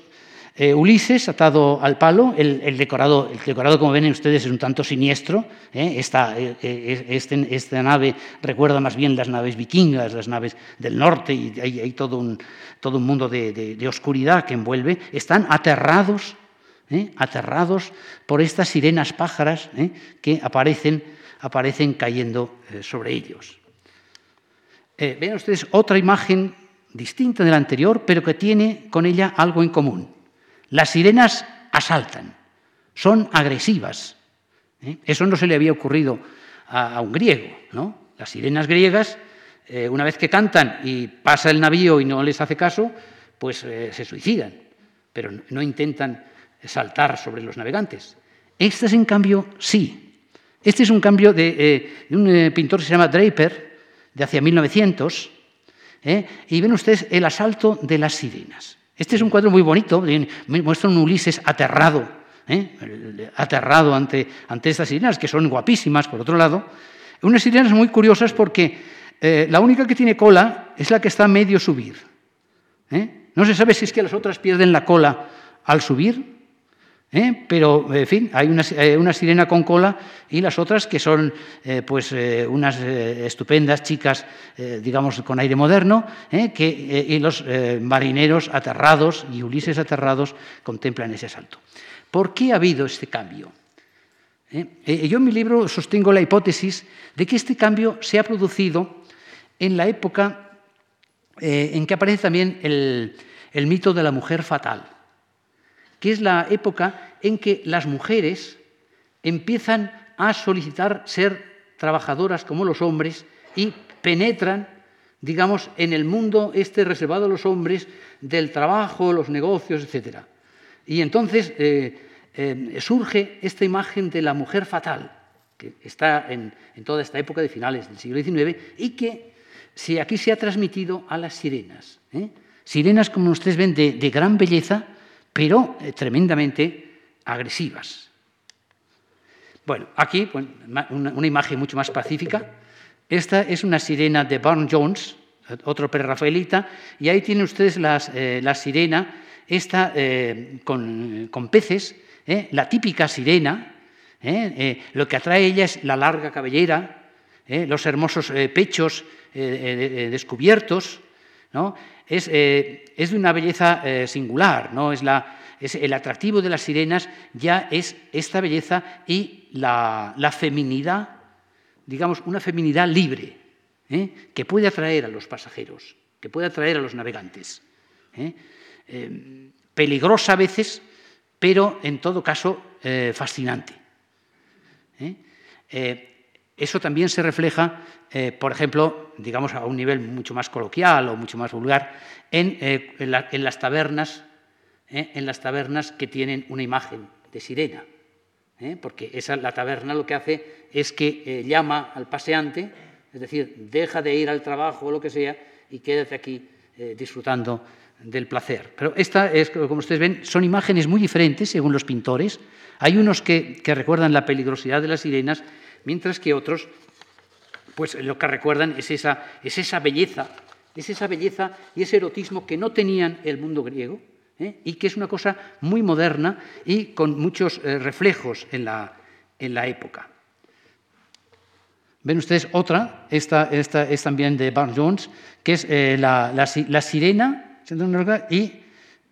eh, Ulises, atado al palo, el, decorado, el decorado, como ven ustedes, es un tanto siniestro. ¿eh? Eh, este, Esta, nave recuerda más bien las naves vikingas, las naves del norte, y hay, todo, un, todo, un, mundo de, oscuridad que envuelve. Están aterrados, aterrados por estas sirenas pájaras que aparecen, aparecen cayendo sobre ellos. ven ustedes otra imagen distinta de la anterior, pero que tiene con ella algo en común. Las sirenas asaltan, son agresivas. ¿eh? Eso no se le había ocurrido a, un griego. ¿no? Las sirenas griegas, eh, una vez que cantan y pasa el navío y no les hace caso, pues eh, se suicidan, pero no intentan saltar sobre los navegantes. Estas, en cambio, sí. Este es un cambio de, un pintor que se llama Draper, de hacia 1900, y ven ustedes el asalto de las sirenas. Este es un cuadro muy bonito, muestra un Ulises aterrado, aterrado ante, ante estas sirenas, que son guapísimas, por otro lado. Unas sirenas muy curiosas porque eh, la única que tiene cola es la que está a medio subir. ¿eh? No se sabe si es que las otras pierden la cola al subir, ¿eh? pero en fin, hay una, sirena con cola y las otras que son pues unas estupendas chicas, digamos, con aire moderno, que, y los marineros aterrados y Ulises aterrados contemplan ese asalto. ¿Por qué ha habido este cambio? yo en mi libro sostengo la hipótesis de que este cambio se ha producido en la época eh, en que aparece también el, mito de la mujer fatal, que es la época en que las mujeres empiezan a solicitar ser trabajadoras como los hombres y penetran, digamos, en el mundo este reservado a los hombres del trabajo, los negocios, etc. Y entonces eh, eh, surge esta imagen de la mujer fatal, que está en, toda esta época de finales del siglo XIX y que si aquí se ha transmitido a las sirenas. ¿eh? Sirenas, como ustedes ven, de, gran belleza, pero eh, tremendamente agresivas. Bueno, aquí una, imagen mucho más pacífica. Esta es una sirena de Barn Jones, otro prerrafaelita, y ahí tienen ustedes eh, la sirena, esta con, con, peces, la típica sirena. lo que atrae a ella es la larga cabellera, los hermosos pechos eh, eh, descubiertos, eh, es, de una belleza singular, ¿no? es, el atractivo de las sirenas ya es esta belleza y la, feminidad, digamos, una feminidad libre, que puede atraer a los pasajeros, que puede atraer a los navegantes. peligrosa a veces, pero en todo caso fascinante. Eso también se refleja, eh, por ejemplo, digamos a un nivel mucho más coloquial o mucho más vulgar, en, eh, las tabernas, eh, en las tabernas que tienen una imagen de sirena, porque esa, la taberna lo que hace es que llama al paseante, es decir, deja de ir al trabajo o lo que sea y quédate aquí disfrutando del placer. Pero esta es, como ustedes ven, son imágenes muy diferentes según los pintores. Hay unos que, que recuerdan la peligrosidad de las sirenas mientras que otros, pues lo que recuerdan es esa, es esa belleza, es esa belleza y ese erotismo que no tenían el mundo griego, ¿eh? y que es una cosa muy moderna y con muchos eh, reflejos en la, en la, época. Ven ustedes otra, esta, esta es también de Barnes Jones, que es eh, la, la, sirena, y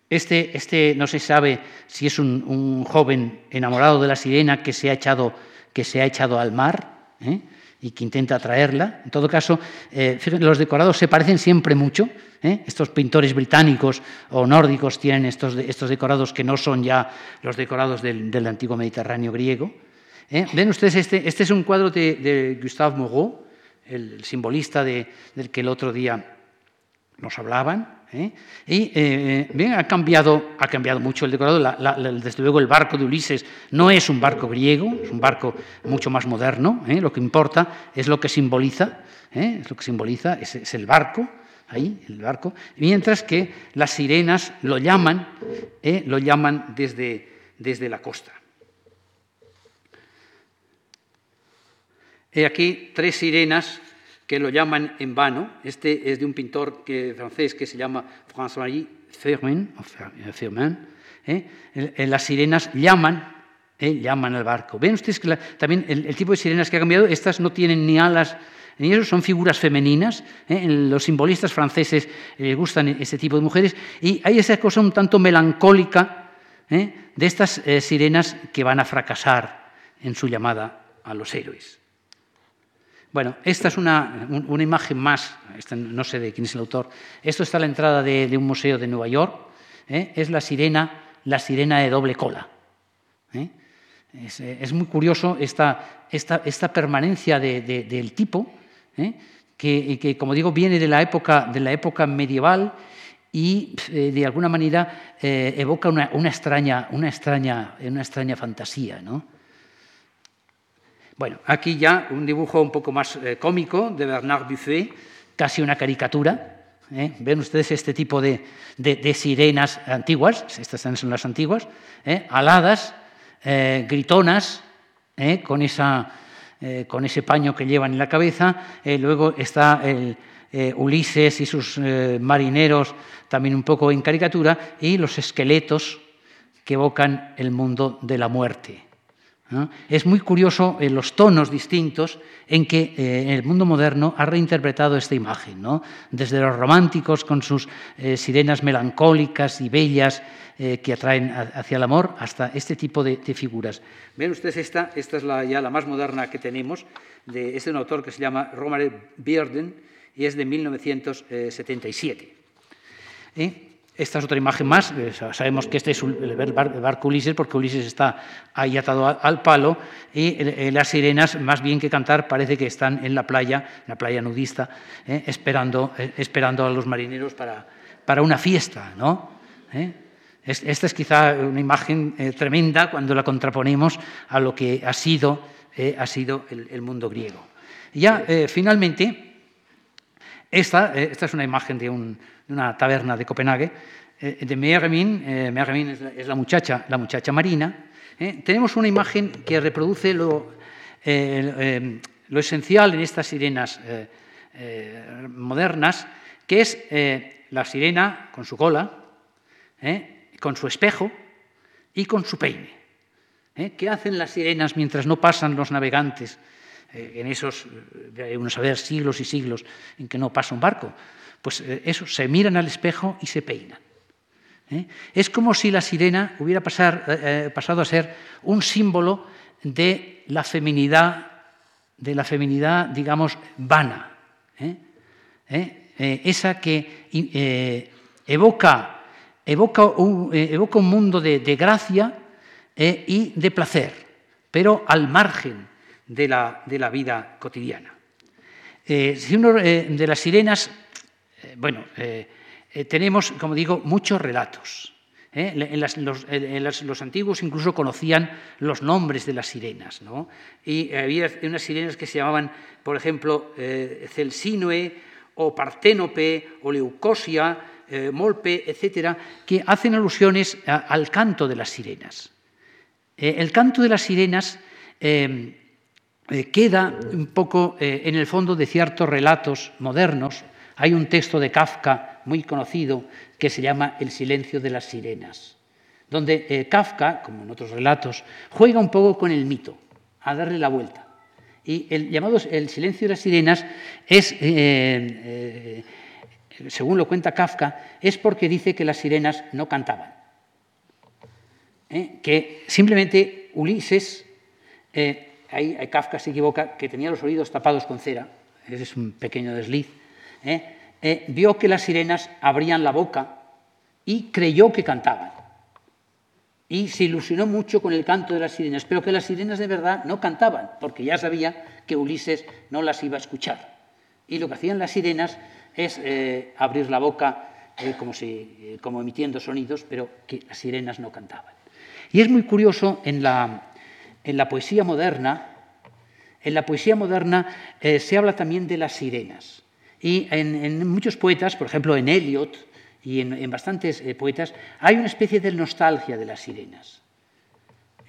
este, este, no se sabe si es un, un, joven enamorado de la sirena que se ha echado que se ha echado al mar ¿eh? y que intenta atraerla. En todo caso, eh, los decorados se parecen siempre mucho. ¿eh? Estos pintores británicos o nórdicos tienen estos, estos, decorados que no son ya los decorados del, antiguo Mediterráneo griego. Ven ustedes, este, este es un cuadro de, Gustave Moreau, el simbolista del que el otro día nos hablaban. ¿eh? Y eh, bien, ha cambiado, ha cambiado mucho el decorado. desde luego el barco de Ulises no es un barco griego, es un barco mucho más moderno. ¿eh? Lo que importa es lo que simboliza, es lo que simboliza, es, el barco, ahí, el barco. Mientras que las sirenas lo llaman, lo llaman desde, desde la costa. He aquí tres sirenas que lo llaman en vano. Este es de un pintor francés que se llama François Firmin. ¿eh? Las sirenas llaman, ¿eh? llaman al barco. Ven ustedes que también el, tipo de sirenas que ha cambiado, estas no tienen ni alas ni eso, son figuras femeninas. ¿eh? Los simbolistas franceses les gustan ese tipo de mujeres. Y hay esa cosa un tanto melancólica de estas sirenas que van a fracasar en su llamada a los héroes. Bueno, esta es una, imagen más, no sé de quién es el autor. Esto está a la entrada de, un museo de Nueva York. ¿eh? Es la sirena, la sirena de doble cola. ¿eh? Es, muy curioso esta, esta, permanencia del tipo, ¿eh? que, que, como digo, viene de la época, de la época medieval y de alguna manera evoca una, extraña, una, extraña, una extraña fantasía. ¿no? Bueno, aquí ya un dibujo un poco más cómico de Bernard Buffet, casi una caricatura. Ven ustedes este tipo de, sirenas antiguas, estas son las antiguas, aladas, gritonas, con esa eh, con ese paño que llevan en la cabeza. Eh, luego está el, eh, Ulises y sus marineros, también un poco en caricatura, y los esqueletos que evocan el mundo de la muerte. Es muy curioso los tonos distintos en que el mundo moderno ha reinterpretado esta imagen, desde los románticos con sus sirenas melancólicas y bellas que atraen hacia el amor hasta este tipo de, figuras. Ven ustedes esta, esta es la, ya la más moderna que tenemos, de, es de un autor que se llama Romare Bierden y es de 1977. ¿Eh? Esta es otra imagen más, eh, sabemos que este es el barco Ulises porque Ulises está ahí atado al palo y eh, las sirenas, más bien que cantar, parece que están en la playa, en la playa nudista, esperando, esperando a los marineros para, para una fiesta. ¿no? Esta es quizá una imagen eh, tremenda cuando la contraponemos a lo que ha sido, eh, ha sido el, mundo griego. ya eh, finalmente, esta, esta, es una imagen de, una taberna de Copenhague, de Mermin, Mermin es, la, muchacha, la muchacha marina. tenemos una imagen que reproduce lo, lo esencial en estas sirenas modernas, que es la sirena con su cola, con su espejo y con su peine. ¿Eh? ¿Qué hacen las sirenas mientras no pasan los navegantes eh, en esos, a ver, siglos y siglos en que no pasa un barco? Pues eh, eso, se miran al espejo y se peinan. Es como si la sirena hubiera pasado a ser un símbolo de la feminidad, de la feminidad, digamos, vana. esa que evoca evoca un, eh, evoca un mundo de, gracia eh, y de placer, pero al margen de la, de la vida cotidiana. Eh, si uno de las sirenas, bueno, tenemos, como digo, muchos relatos. En, los, antiguos incluso conocían los nombres de las sirenas. ¿no? Y había unas sirenas que se llamaban, por ejemplo, Celsinoe o Parténope o Leucosia, eh, Molpe, etcétera, que hacen alusiones al canto de las sirenas. Eh, el canto de las sirenas eh, queda un poco en el fondo de ciertos relatos modernos. Hay un texto de Kafka muy conocido que se llama El silencio de las sirenas, donde Kafka, como en otros relatos, juega un poco con el mito, a darle la vuelta. Y el llamado El silencio de las sirenas es según lo cuenta Kafka, es porque dice que las sirenas no cantaban. ¿Eh? Que simplemente Ulises, eh, ahí Kafka se equivoca, que tenía los oídos tapados con cera, es un pequeño desliz, ¿eh? vio que las sirenas abrían la boca y creyó que cantaban. Y se ilusionó mucho con el canto de las sirenas, pero que las sirenas de verdad no cantaban, porque ya sabía que Ulises no las iba a escuchar. Y lo que hacían las sirenas es eh, abrir la boca eh, como, si, eh, como emitiendo sonidos, pero que las sirenas no cantaban. Y es muy curioso en la, en la poesía moderna, en la poesía moderna se habla también de las sirenas. Y en, muchos poetas, por ejemplo en Eliot y en, bastantes poetas, hay una especie de nostalgia de las sirenas.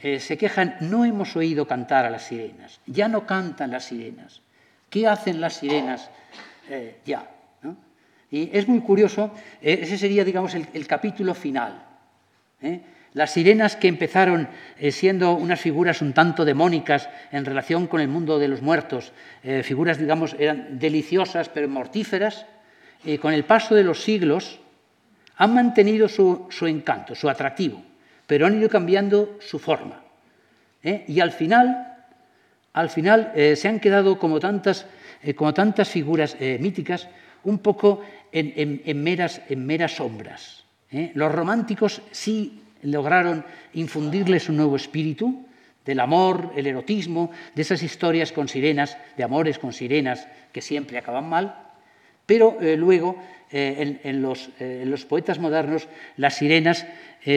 se quejan, no hemos oído cantar a las sirenas, ya no cantan las sirenas. ¿Qué hacen las sirenas? ya, y es muy curioso, eh, ese sería, digamos, el, capítulo final. ¿Eh? Las sirenas que empezaron eh, siendo unas figuras un tanto demónicas en relación con el mundo de los muertos, figuras, digamos, eran deliciosas pero mortíferas, con el paso de los siglos han mantenido su, encanto, su atractivo, pero han ido cambiando su forma. Y al final, al final se han quedado como tantas, como tantas figuras míticas, un poco en, meras, sombras. ¿eh? Los románticos sí lograron infundirles un nuevo espíritu del amor, el erotismo, de esas historias con sirenas, de amores con sirenas que siempre acaban mal, Pero luego, en, los, poetas modernos, las sirenas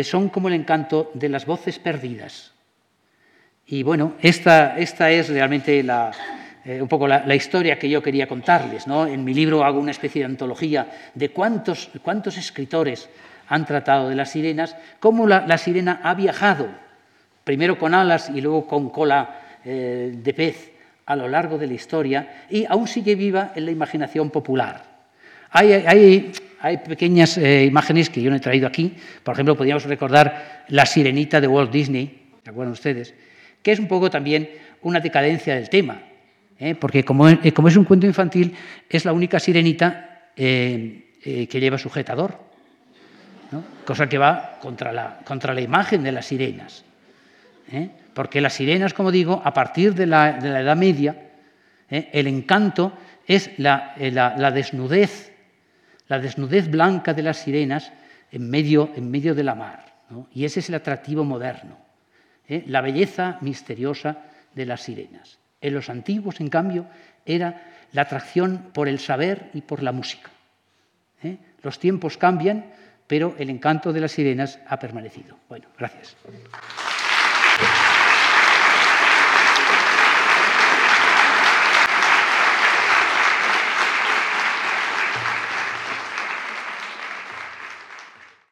son como el encanto de las voces perdidas. Y bueno, esta, esta es realmente la, eh, un poco la, historia que yo quería contarles. ¿no? En mi libro hago una especie de antología de cuántos, cuántos escritores han tratado de las sirenas, cómo la, sirena ha viajado, primero con alas y luego con cola eh, de pez a lo largo de la historia y aún sigue viva en la imaginación popular. Hay, hay, pequeñas eh, imágenes que yo no he traído aquí. Por ejemplo, podríamos recordar la sirenita de Walt Disney, ¿se acuerdan ustedes? Que es un poco también una decadencia del tema. ¿eh? porque como, como, es un cuento infantil, es la única sirenita que lleva sujetador, cosa que va contra la, contra la, imagen de las sirenas. Porque las sirenas, como digo, a partir de la, de la Edad Media, el encanto es la, la, desnudez, la desnudez blanca de las sirenas en medio, en medio de la mar. Y ese es el atractivo moderno, la belleza misteriosa de las sirenas. En los antiguos, en cambio, era la atracción por el saber y por la música. ¿eh? Los tiempos cambian, pero el encanto de las sirenas ha permanecido. Bueno, gracias.